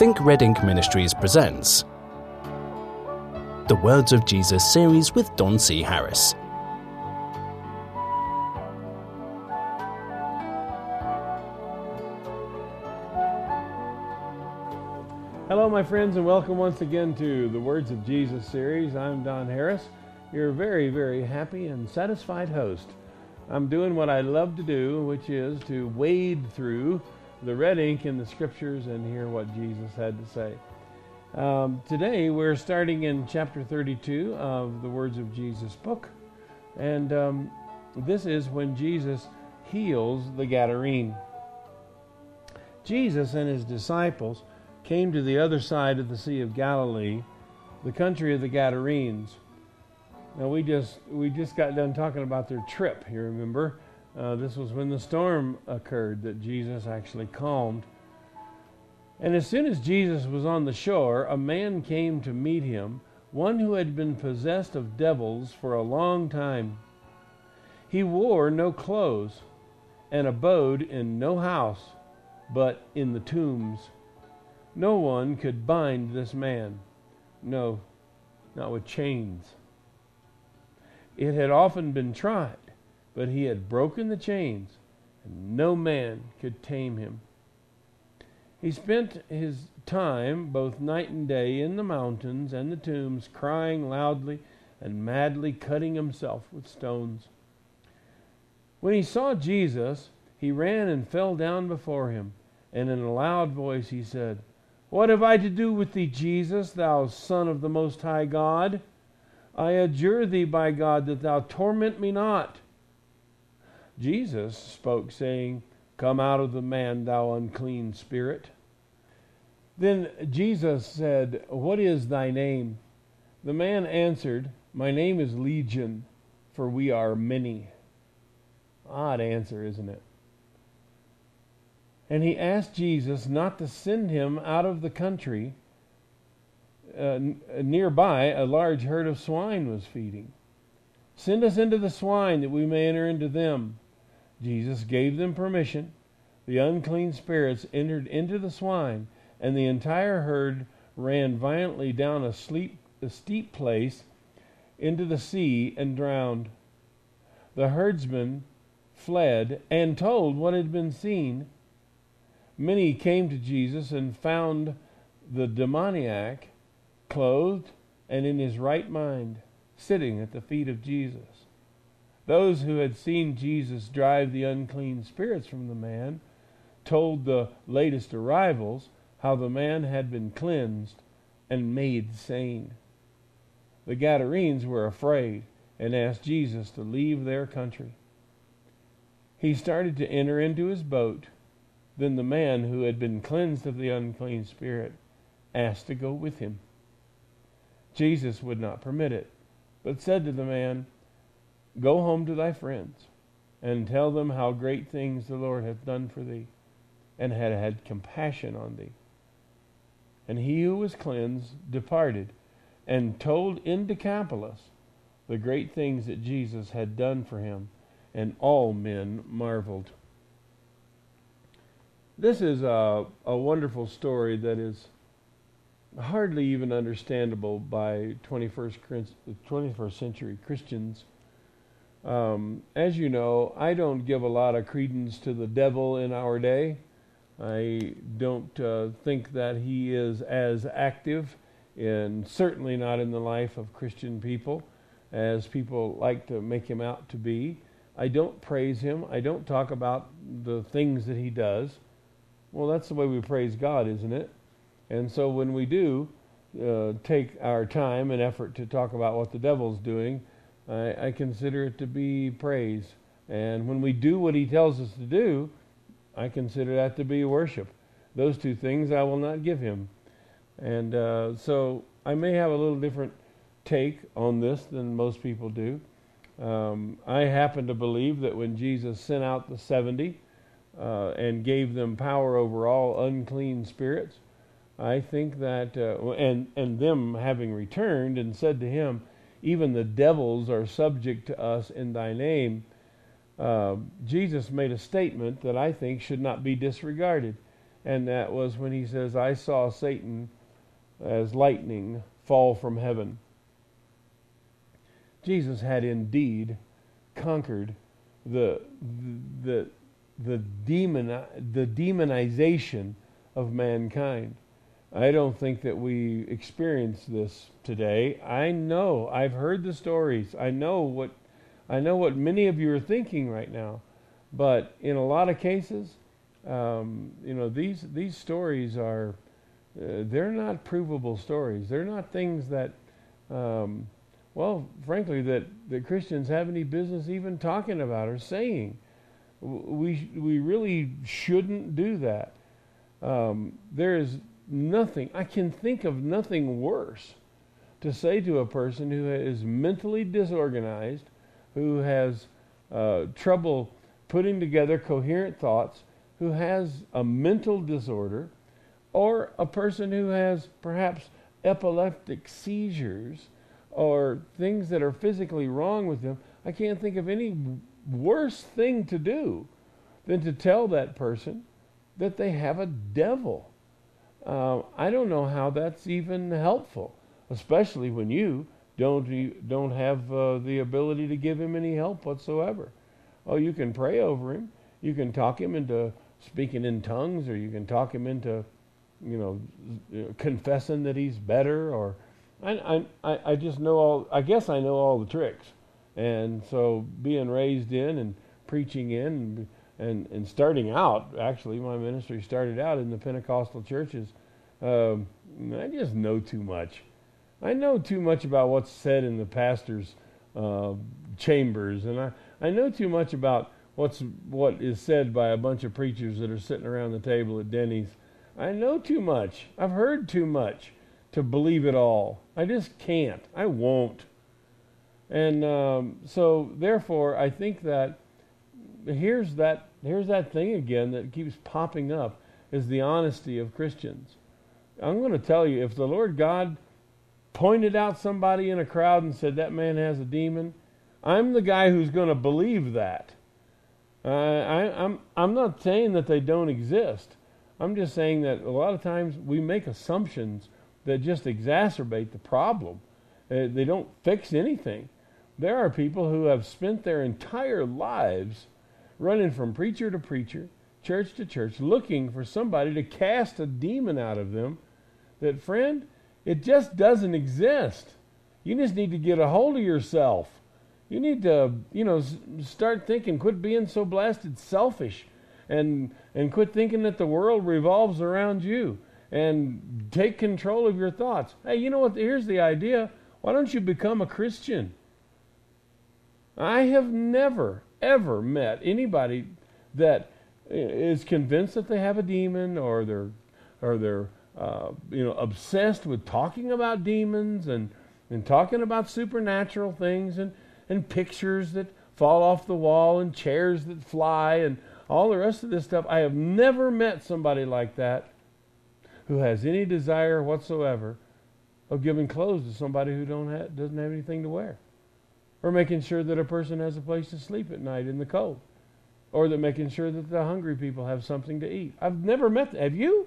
Think Red Ink Ministries presents the Words of Jesus series with Don C. Harris. Hello, my friends, and welcome once again to the Words of Jesus series. I'm Don Harris, your very, very happy and satisfied host. I'm doing what I love to do, which is to wade through the red ink in the scriptures and hear what Jesus had to say. Um, today we're starting in chapter 32 of the Words of Jesus book, and um, this is when Jesus heals the Gadarene. Jesus and his disciples came to the other side of the Sea of Galilee, the country of the Gadarenes. Now we just we just got done talking about their trip. You remember? Uh, this was when the storm occurred that Jesus actually calmed. And as soon as Jesus was on the shore, a man came to meet him, one who had been possessed of devils for a long time. He wore no clothes and abode in no house, but in the tombs. No one could bind this man, no, not with chains. It had often been tried but he had broken the chains, and no man could tame him. He spent his time both night and day in the mountains and the tombs, crying loudly and madly cutting himself with stones. When he saw Jesus, he ran and fell down before him, and in a loud voice he said, What have I to do with thee, Jesus, thou Son of the Most High God? I adjure thee by God that thou torment me not. Jesus spoke, saying, Come out of the man, thou unclean spirit. Then Jesus said, What is thy name? The man answered, My name is Legion, for we are many. Odd answer, isn't it? And he asked Jesus not to send him out of the country. Uh, nearby, a large herd of swine was feeding. Send us into the swine that we may enter into them. Jesus gave them permission. The unclean spirits entered into the swine, and the entire herd ran violently down a, sleep, a steep place into the sea and drowned. The herdsmen fled and told what had been seen. Many came to Jesus and found the demoniac clothed and in his right mind, sitting at the feet of Jesus. Those who had seen Jesus drive the unclean spirits from the man told the latest arrivals how the man had been cleansed and made sane. The Gadarenes were afraid and asked Jesus to leave their country. He started to enter into his boat. Then the man who had been cleansed of the unclean spirit asked to go with him. Jesus would not permit it, but said to the man, Go home to thy friends and tell them how great things the Lord hath done for thee and had had compassion on thee. And he who was cleansed departed and told in Decapolis the great things that Jesus had done for him, and all men marveled. This is a, a wonderful story that is hardly even understandable by 21st, 21st century Christians um, as you know, I don't give a lot of credence to the devil in our day. I don't uh, think that he is as active, and certainly not in the life of Christian people, as people like to make him out to be. I don't praise him. I don't talk about the things that he does. Well, that's the way we praise God, isn't it? And so when we do uh, take our time and effort to talk about what the devil's doing, I, I consider it to be praise. And when we do what he tells us to do, I consider that to be worship. Those two things I will not give him. And uh, so I may have a little different take on this than most people do. Um, I happen to believe that when Jesus sent out the 70 uh, and gave them power over all unclean spirits, I think that, uh, and, and them having returned and said to him, even the devils are subject to us in thy name. Uh, Jesus made a statement that I think should not be disregarded. and that was when he says, I saw Satan as lightning fall from heaven. Jesus had indeed conquered the, the, the, demon, the demonization of mankind. I don't think that we experience this today. I know, I've heard the stories. I know what I know what many of you are thinking right now. But in a lot of cases, um, you know, these these stories are uh, they're not provable stories. They're not things that um, well, frankly, that, that Christians have any business even talking about or saying. We, we really shouldn't do that. Um, there is nothing, I can think of nothing worse to say to a person who is mentally disorganized, who has uh, trouble putting together coherent thoughts, who has a mental disorder, or a person who has perhaps epileptic seizures or things that are physically wrong with them, I can't think of any worse thing to do than to tell that person that they have a devil. Uh, I don't know how that's even helpful, especially when you don't don't have uh, the ability to give him any help whatsoever. Oh, you can pray over him. You can talk him into speaking in tongues, or you can talk him into, you know, confessing that he's better, or I, I, I just know all, I guess I know all the tricks. And so being raised in and preaching in and, and, starting out, actually, my ministry started out in the Pentecostal churches. Um, I just know too much. I know too much about what's said in the pastor's uh, chambers, and I, I know too much about what's what is said by a bunch of preachers that are sitting around the table at Denny's. I know too much. I've heard too much to believe it all. I just can't. I won't. And um, so, therefore, I think that here's that here's that thing again that keeps popping up is the honesty of Christians. I'm going to tell you, if the Lord God pointed out somebody in a crowd and said that man has a demon, I'm the guy who's going to believe that. Uh, I, I'm I'm not saying that they don't exist. I'm just saying that a lot of times we make assumptions that just exacerbate the problem. Uh, they don't fix anything. There are people who have spent their entire lives running from preacher to preacher, church to church, looking for somebody to cast a demon out of them. That, friend, it just doesn't exist. You just need to get a hold of yourself. You need to, you know, start thinking, quit being so blasted selfish and and quit thinking that the world revolves around you and take control of your thoughts. Hey, you know what? Here's the idea. Why don't you become a Christian? I have never, ever met anybody that is convinced that they have a demon or they're, or they're, uh, you know, obsessed with talking about demons and, and talking about supernatural things and, and pictures that fall off the wall and chairs that fly and all the rest of this stuff. I have never met somebody like that who has any desire whatsoever of giving clothes to somebody who don't have, doesn't have anything to wear, or making sure that a person has a place to sleep at night in the cold, or that making sure that the hungry people have something to eat. I've never met. Have you?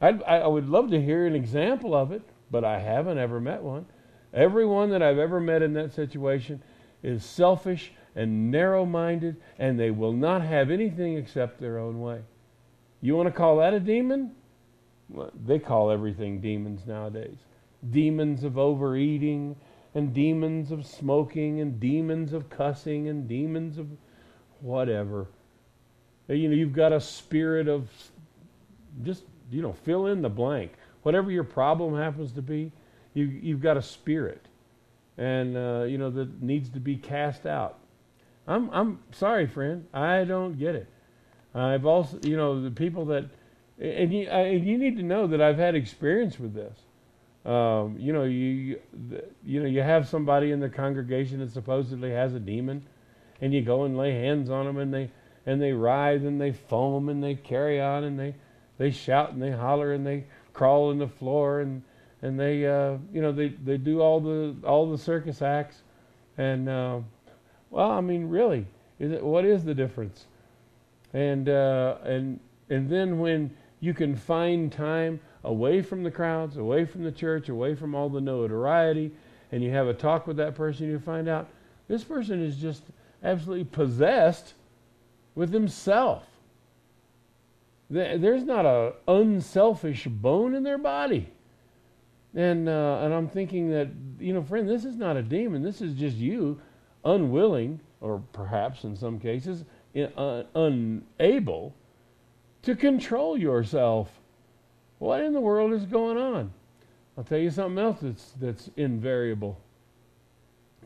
I'd, I would love to hear an example of it, but I haven't ever met one. Everyone that I've ever met in that situation is selfish and narrow minded, and they will not have anything except their own way. You want to call that a demon? they call everything demons nowadays demons of overeating and demons of smoking and demons of cussing and demons of whatever. You know you've got a spirit of just you know fill in the blank. Whatever your problem happens to be you you've got a spirit. And uh, you know that needs to be cast out. I'm i'm sorry friend. I don't get it. I've also you know the people that and you, I, and you need to know that I've had experience with this. Um, you know, you you know you have somebody in the congregation that supposedly has a demon, and you go and lay hands on them, and they and they writhe and they foam and they carry on and they they shout and they holler and they crawl on the floor and and they uh, you know they they do all the all the circus acts, and uh, well, I mean, really, is it what is the difference? And uh, and and then when you can find time away from the crowds, away from the church, away from all the notoriety, and you have a talk with that person, you find out this person is just absolutely possessed with himself. There's not a unselfish bone in their body. And, uh, and I'm thinking that, you know, friend, this is not a demon. This is just you unwilling, or perhaps in some cases, uh, unable to control yourself. What in the world is going on? I'll tell you something else that's, that's invariable.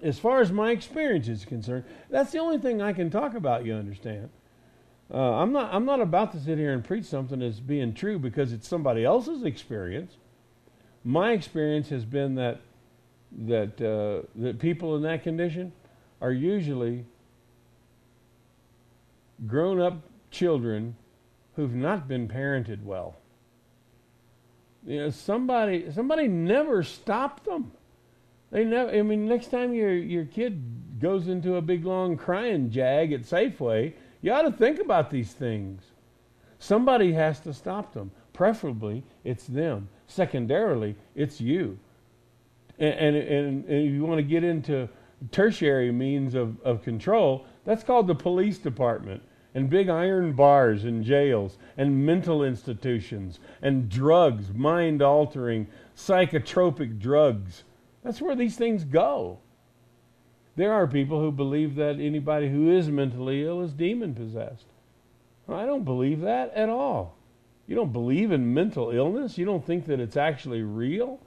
As far as my experience is concerned, that's the only thing I can talk about, you understand. Uh, I'm, not, I'm not about to sit here and preach something as being true because it's somebody else's experience. My experience has been that, that, uh, that people in that condition are usually grown up children who've not been parented well. You know, somebody somebody never stopped them. They never. I mean, next time your your kid goes into a big long crying jag at Safeway, you ought to think about these things. Somebody has to stop them. Preferably, it's them. Secondarily, it's you. And, and, and, and if you want to get into tertiary means of, of control, that's called the police department and big iron bars and jails and mental institutions and drugs, mind altering, psychotropic drugs. That's where these things go. There are people who believe that anybody who is mentally ill is demon possessed. I don't believe that at all. You don't believe in mental illness? You don't think that it's actually real?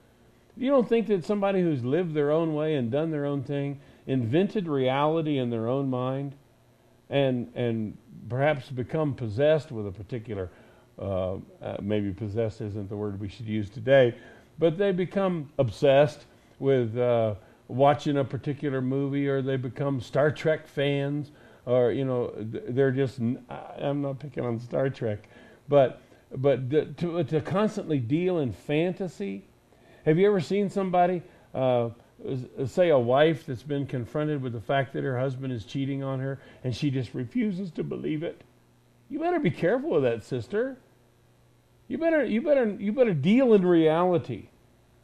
You don't think that somebody who's lived their own way and done their own thing invented reality in their own mind and and perhaps become possessed with a particular uh, uh, maybe possessed isn't the word we should use today, but they become obsessed with uh, watching a particular movie or they become Star Trek fans or you know they're just I'm not picking on Star Trek but but to to constantly deal in fantasy. Have you ever seen somebody uh, say a wife that's been confronted with the fact that her husband is cheating on her and she just refuses to believe it you better be careful with that sister you better you better you better deal in reality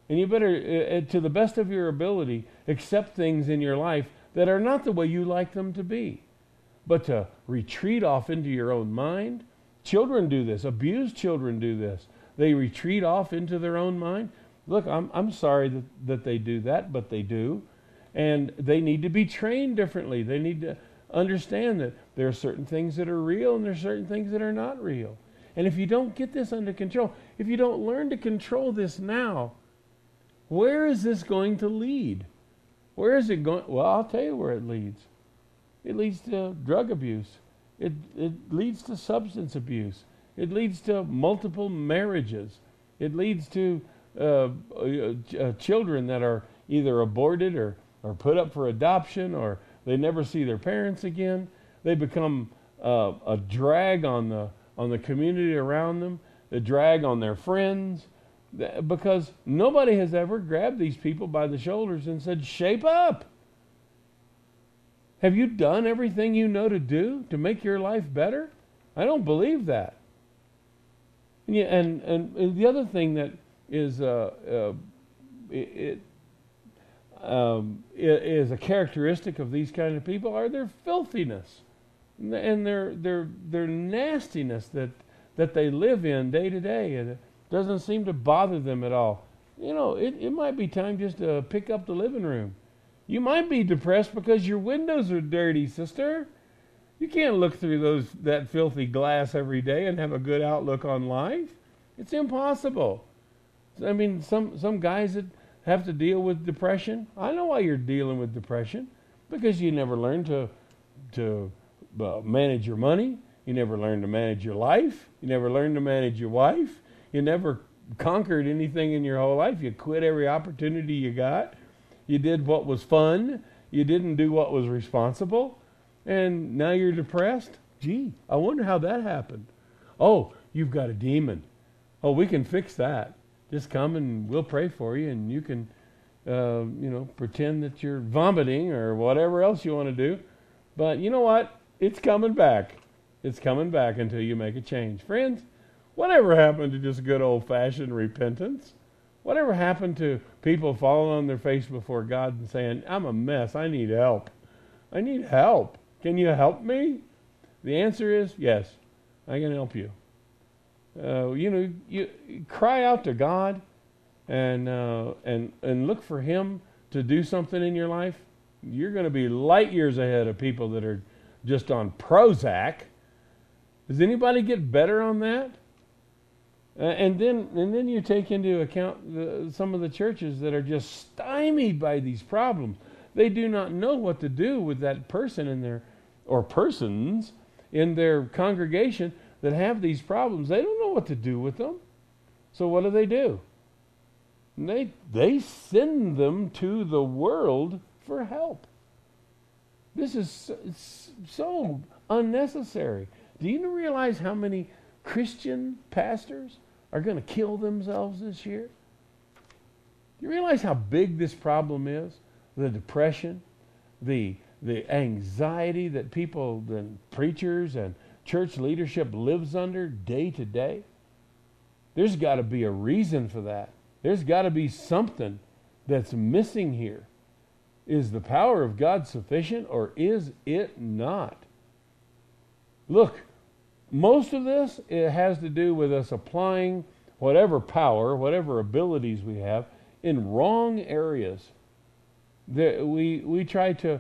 and you better, uh, uh, to the best of your ability, accept things in your life that are not the way you like them to be. But to retreat off into your own mind, children do this, abused children do this. They retreat off into their own mind. Look, I'm, I'm sorry that, that they do that, but they do. And they need to be trained differently. They need to understand that there are certain things that are real and there are certain things that are not real. And if you don't get this under control, if you don't learn to control this now, where is this going to lead? Where is it going? Well, I'll tell you where it leads. It leads to drug abuse. It, it leads to substance abuse. It leads to multiple marriages. It leads to uh, uh, uh, children that are either aborted or, or put up for adoption or they never see their parents again. They become uh, a drag on the, on the community around them, a drag on their friends, because nobody has ever grabbed these people by the shoulders and said, Shape up. Have you done everything you know to do to make your life better? I don't believe that. Yeah, and, and, and the other thing that is uh, uh, it, um, is a characteristic of these kind of people are their filthiness and their their their nastiness that that they live in day to day. It doesn't seem to bother them at all. You know, it, it might be time just to pick up the living room. You might be depressed because your windows are dirty, sister. You can't look through those that filthy glass every day and have a good outlook on life. It's impossible. I mean, some some guys that have to deal with depression. I know why you're dealing with depression because you never learned to to uh, manage your money. You never learned to manage your life. You never learned to manage your wife. You never conquered anything in your whole life. You quit every opportunity you got. You did what was fun. You didn't do what was responsible. And now you're depressed? Gee, I wonder how that happened. Oh, you've got a demon. Oh, we can fix that. Just come and we'll pray for you, and you can, uh, you know, pretend that you're vomiting or whatever else you want to do. But you know what? It's coming back. It's coming back until you make a change. Friends, Whatever happened to just good old fashioned repentance? Whatever happened to people falling on their face before God and saying, I'm a mess, I need help? I need help. Can you help me? The answer is yes, I can help you. Uh, you know, you, cry out to God and, uh, and, and look for Him to do something in your life. You're going to be light years ahead of people that are just on Prozac. Does anybody get better on that? Uh, and then and then you take into account the, some of the churches that are just stymied by these problems. They do not know what to do with that person in their or persons in their congregation that have these problems. They don't know what to do with them. So what do they do? They they send them to the world for help. This is so, unnecessary. Do you realize how many Christian pastors are going to kill themselves this year? Do you realize how big this problem is? The depression, the, the anxiety that people, the preachers and church leadership lives under day to day? There's got to be a reason for that. There's got to be something that's missing here. Is the power of God sufficient or is it not? Look, most of this it has to do with us applying whatever power, whatever abilities we have in wrong areas. That we, we try to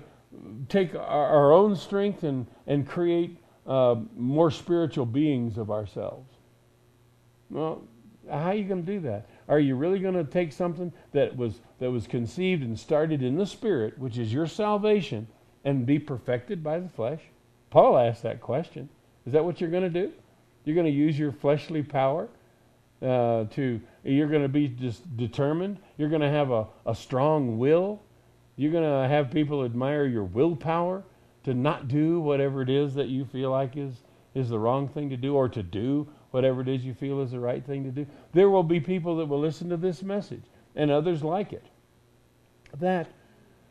take our, our own strength and, and create uh, more spiritual beings of ourselves. Well, how are you going to do that? Are you really going to take something that was that was conceived and started in the spirit, which is your salvation, and be perfected by the flesh? Paul asked that question. Is that what you're going to do? You're going to use your fleshly power uh, to, you're going to be just determined. You're going to have a, a strong will. You're going to have people admire your willpower to not do whatever it is that you feel like is, is the wrong thing to do or to do whatever it is you feel is the right thing to do. There will be people that will listen to this message and others like it that,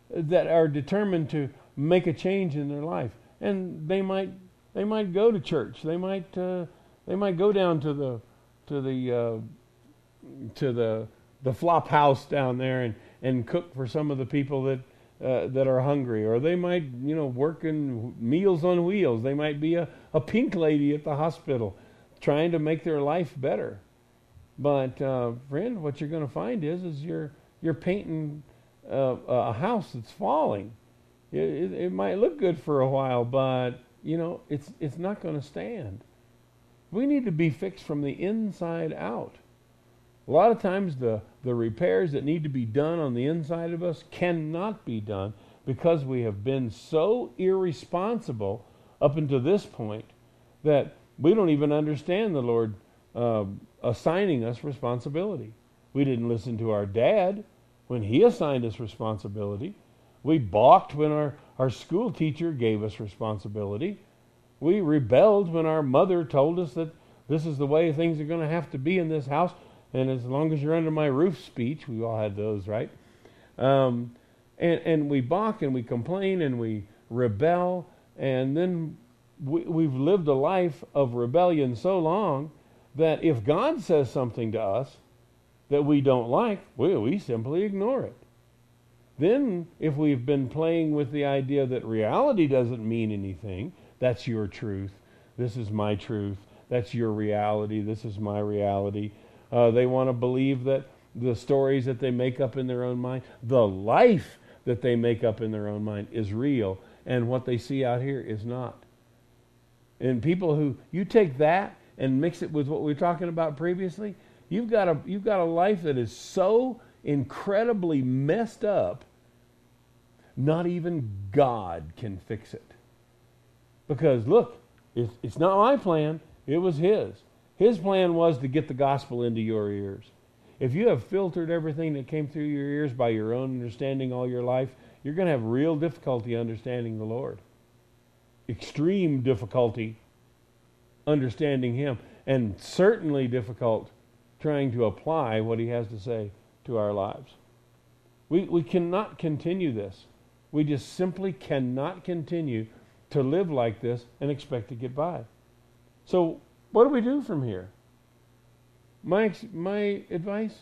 that are determined to make a change in their life. And they might they might go to church. They might uh, they might go down to the to the uh, to the the flop house down there and, and cook for some of the people that uh, that are hungry, or they might you know work in Meals on Wheels. They might be a, a pink lady at the hospital, trying to make their life better. But uh, friend, what you're going to find is is you're you're painting uh, a house that's falling. It, it, it might look good for a while, but you know, it's, it's not going to stand. We need to be fixed from the inside out. A lot of times, the, the repairs that need to be done on the inside of us cannot be done because we have been so irresponsible up until this point that we don't even understand the Lord uh, assigning us responsibility. We didn't listen to our dad when he assigned us responsibility. We balked when our, our school teacher gave us responsibility. We rebelled when our mother told us that this is the way things are going to have to be in this house. And as long as you're under my roof speech, we all had those, right? Um, and, and we balk and we complain and we rebel. And then we, we've lived a life of rebellion so long that if God says something to us that we don't like, we, we simply ignore it. Then, if we've been playing with the idea that reality doesn't mean anything, that's your truth, this is my truth, that's your reality, this is my reality. Uh, they want to believe that the stories that they make up in their own mind, the life that they make up in their own mind is real, and what they see out here is not. And people who, you take that and mix it with what we were talking about previously, you've got a, you've got a life that is so incredibly messed up, not even God can fix it. Because look, it's, it's not my plan, it was His. His plan was to get the gospel into your ears. If you have filtered everything that came through your ears by your own understanding all your life, you're going to have real difficulty understanding the Lord. Extreme difficulty understanding Him, and certainly difficult trying to apply what He has to say to our lives. We, we cannot continue this. We just simply cannot continue to live like this and expect to get by. So, what do we do from here? My, my advice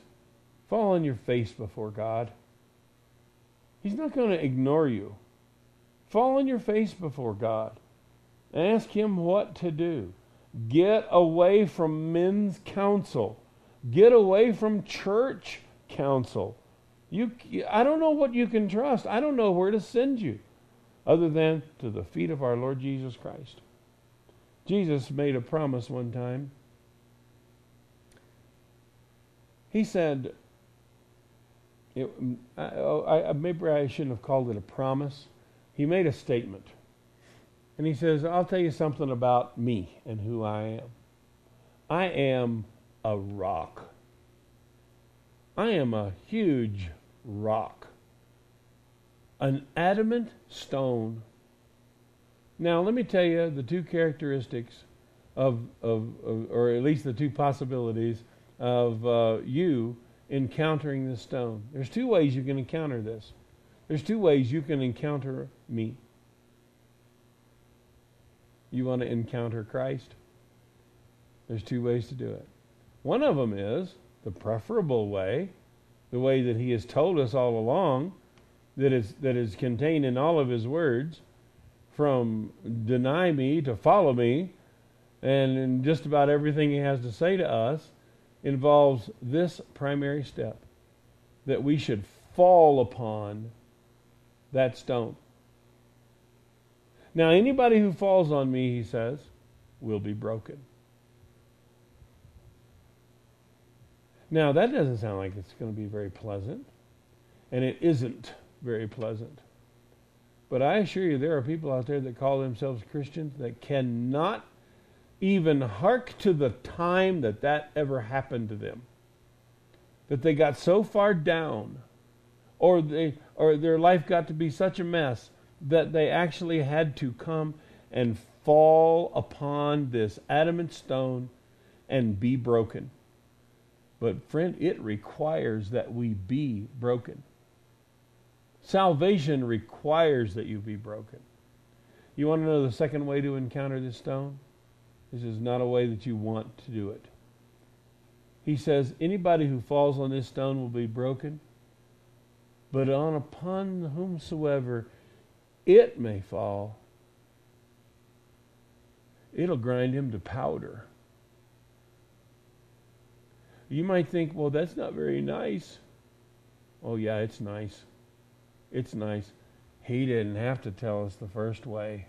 fall on your face before God. He's not going to ignore you. Fall on your face before God. Ask Him what to do. Get away from men's counsel. Get away from church counsel. You, I don't know what you can trust. I don't know where to send you other than to the feet of our Lord Jesus Christ. Jesus made a promise one time. He said, it, oh, I, I, maybe I shouldn't have called it a promise. He made a statement. And he says, I'll tell you something about me and who I am. I am a rock. I am a huge rock. An adamant stone. Now, let me tell you the two characteristics of, of, of or at least the two possibilities of uh, you encountering the stone. There's two ways you can encounter this. There's two ways you can encounter me. You want to encounter Christ? There's two ways to do it. One of them is the preferable way, the way that He has told us all along, that is, that is contained in all of His words, from deny me to follow me, and just about everything He has to say to us involves this primary step that we should fall upon that stone. Now, anybody who falls on me, he says, will be broken. Now, that doesn't sound like it's going to be very pleasant, and it isn't very pleasant. But I assure you, there are people out there that call themselves Christians that cannot even hark to the time that that ever happened to them. That they got so far down, or they or their life got to be such a mess that they actually had to come and fall upon this adamant stone and be broken. But, friend, it requires that we be broken. Salvation requires that you be broken. You want to know the second way to encounter this stone? This is not a way that you want to do it. He says, Anybody who falls on this stone will be broken, but on upon whomsoever it may fall, it'll grind him to powder. You might think, well, that's not very nice. Oh, yeah, it's nice. It's nice. He didn't have to tell us the first way,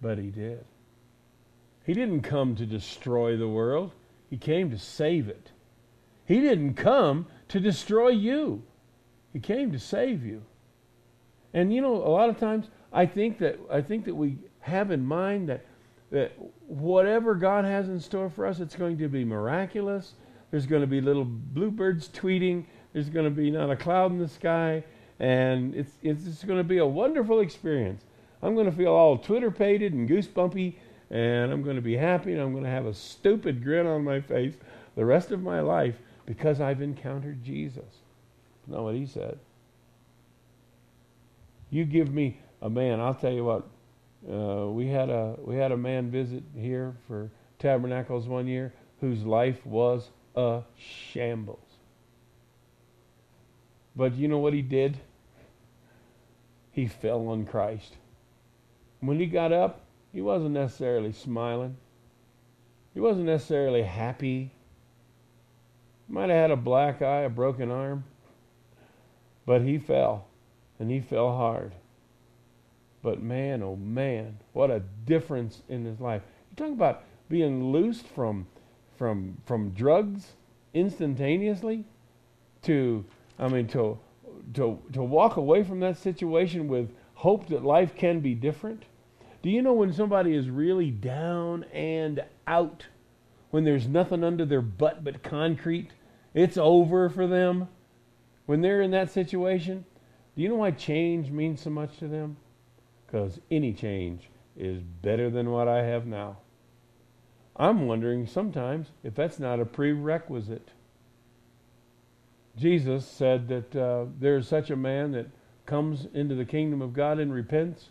but he did. He didn't come to destroy the world, he came to save it. He didn't come to destroy you, he came to save you. And you know, a lot of times I think that I think that we have in mind that that whatever God has in store for us, it's going to be miraculous. There's going to be little bluebirds tweeting. There's going to be not a cloud in the sky, and it's it's going to be a wonderful experience. I'm going to feel all Twitter pated and goosebumpy, and I'm going to be happy, and I'm going to have a stupid grin on my face the rest of my life because I've encountered Jesus. That's not what he said. You give me a man. I'll tell you what. Uh, we had a we had a man visit here for Tabernacles one year whose life was a shambles. But you know what he did? He fell on Christ. When he got up, he wasn't necessarily smiling. He wasn't necessarily happy. Might have had a black eye, a broken arm. But he fell and he fell hard. But man, oh man, what a difference in his life. You talk about being loosed from from from drugs instantaneously to I mean to to to walk away from that situation with hope that life can be different. Do you know when somebody is really down and out, when there's nothing under their butt but concrete, it's over for them? When they're in that situation, do you know why change means so much to them? Because any change is better than what I have now. I'm wondering sometimes if that's not a prerequisite. Jesus said that uh, there is such a man that comes into the kingdom of God and repents.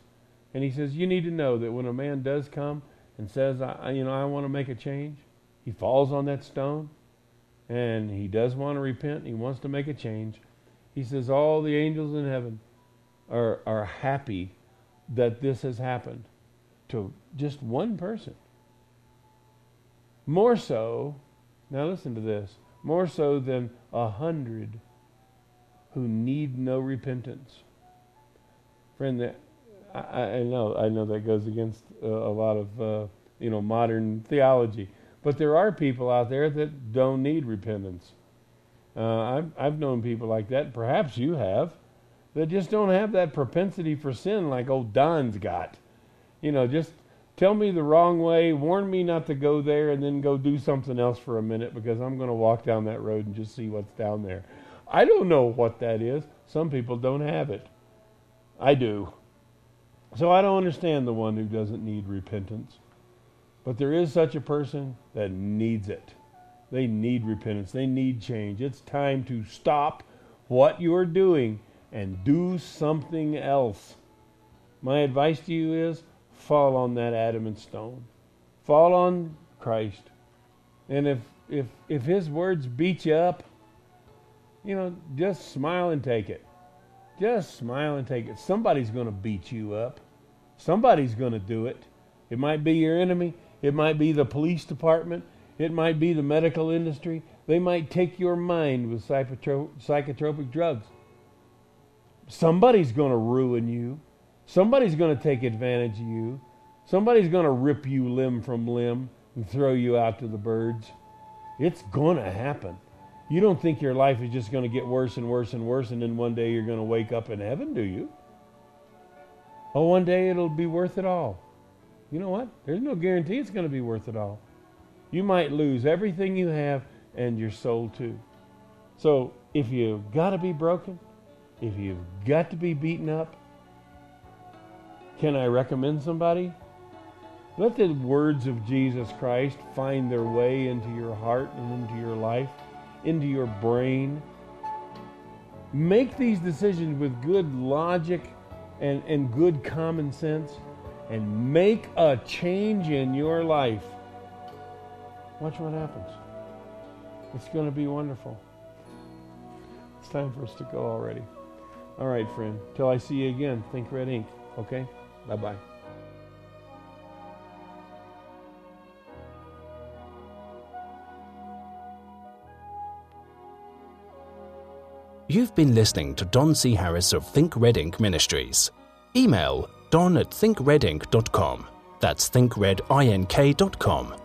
And he says, You need to know that when a man does come and says, I, You know, I want to make a change, he falls on that stone and he does want to repent, he wants to make a change, he says all the angels in heaven are, are happy that this has happened to just one person. More so, now listen to this, more so than a hundred who need no repentance. Friend, that I, I know I know that goes against uh, a lot of uh, you know modern theology, but there are people out there that don't need repentance. Uh, I've I've known people like that. Perhaps you have, that just don't have that propensity for sin like old Don's got. You know, just tell me the wrong way, warn me not to go there, and then go do something else for a minute because I'm going to walk down that road and just see what's down there. I don't know what that is. Some people don't have it. I do. So I don't understand the one who doesn't need repentance. But there is such a person that needs it. They need repentance. They need change. It's time to stop what you're doing and do something else. My advice to you is fall on that adamant stone. Fall on Christ. And if if if his words beat you up, you know, just smile and take it. Just smile and take it. Somebody's going to beat you up. Somebody's going to do it. It might be your enemy. It might be the police department. It might be the medical industry. They might take your mind with psychotropic drugs. Somebody's going to ruin you. Somebody's going to take advantage of you. Somebody's going to rip you limb from limb and throw you out to the birds. It's going to happen. You don't think your life is just going to get worse and worse and worse, and then one day you're going to wake up in heaven, do you? Oh, one day it'll be worth it all. You know what? There's no guarantee it's going to be worth it all. You might lose everything you have and your soul too. So if you've got to be broken, if you've got to be beaten up, can I recommend somebody? Let the words of Jesus Christ find their way into your heart and into your life into your brain. Make these decisions with good logic and, and good common sense and make a change in your life. Watch what happens. It's going to be wonderful. It's time for us to go already. All right, friend. Till I see you again, think red ink. Okay? Bye bye. You've been listening to Don C. Harris of Think Red Ink Ministries. Email don at thinkredink.com. That's thinkredink.com.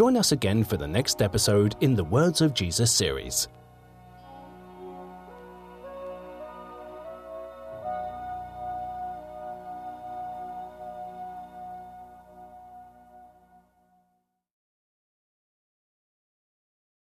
Join us again for the next episode in the Words of Jesus series.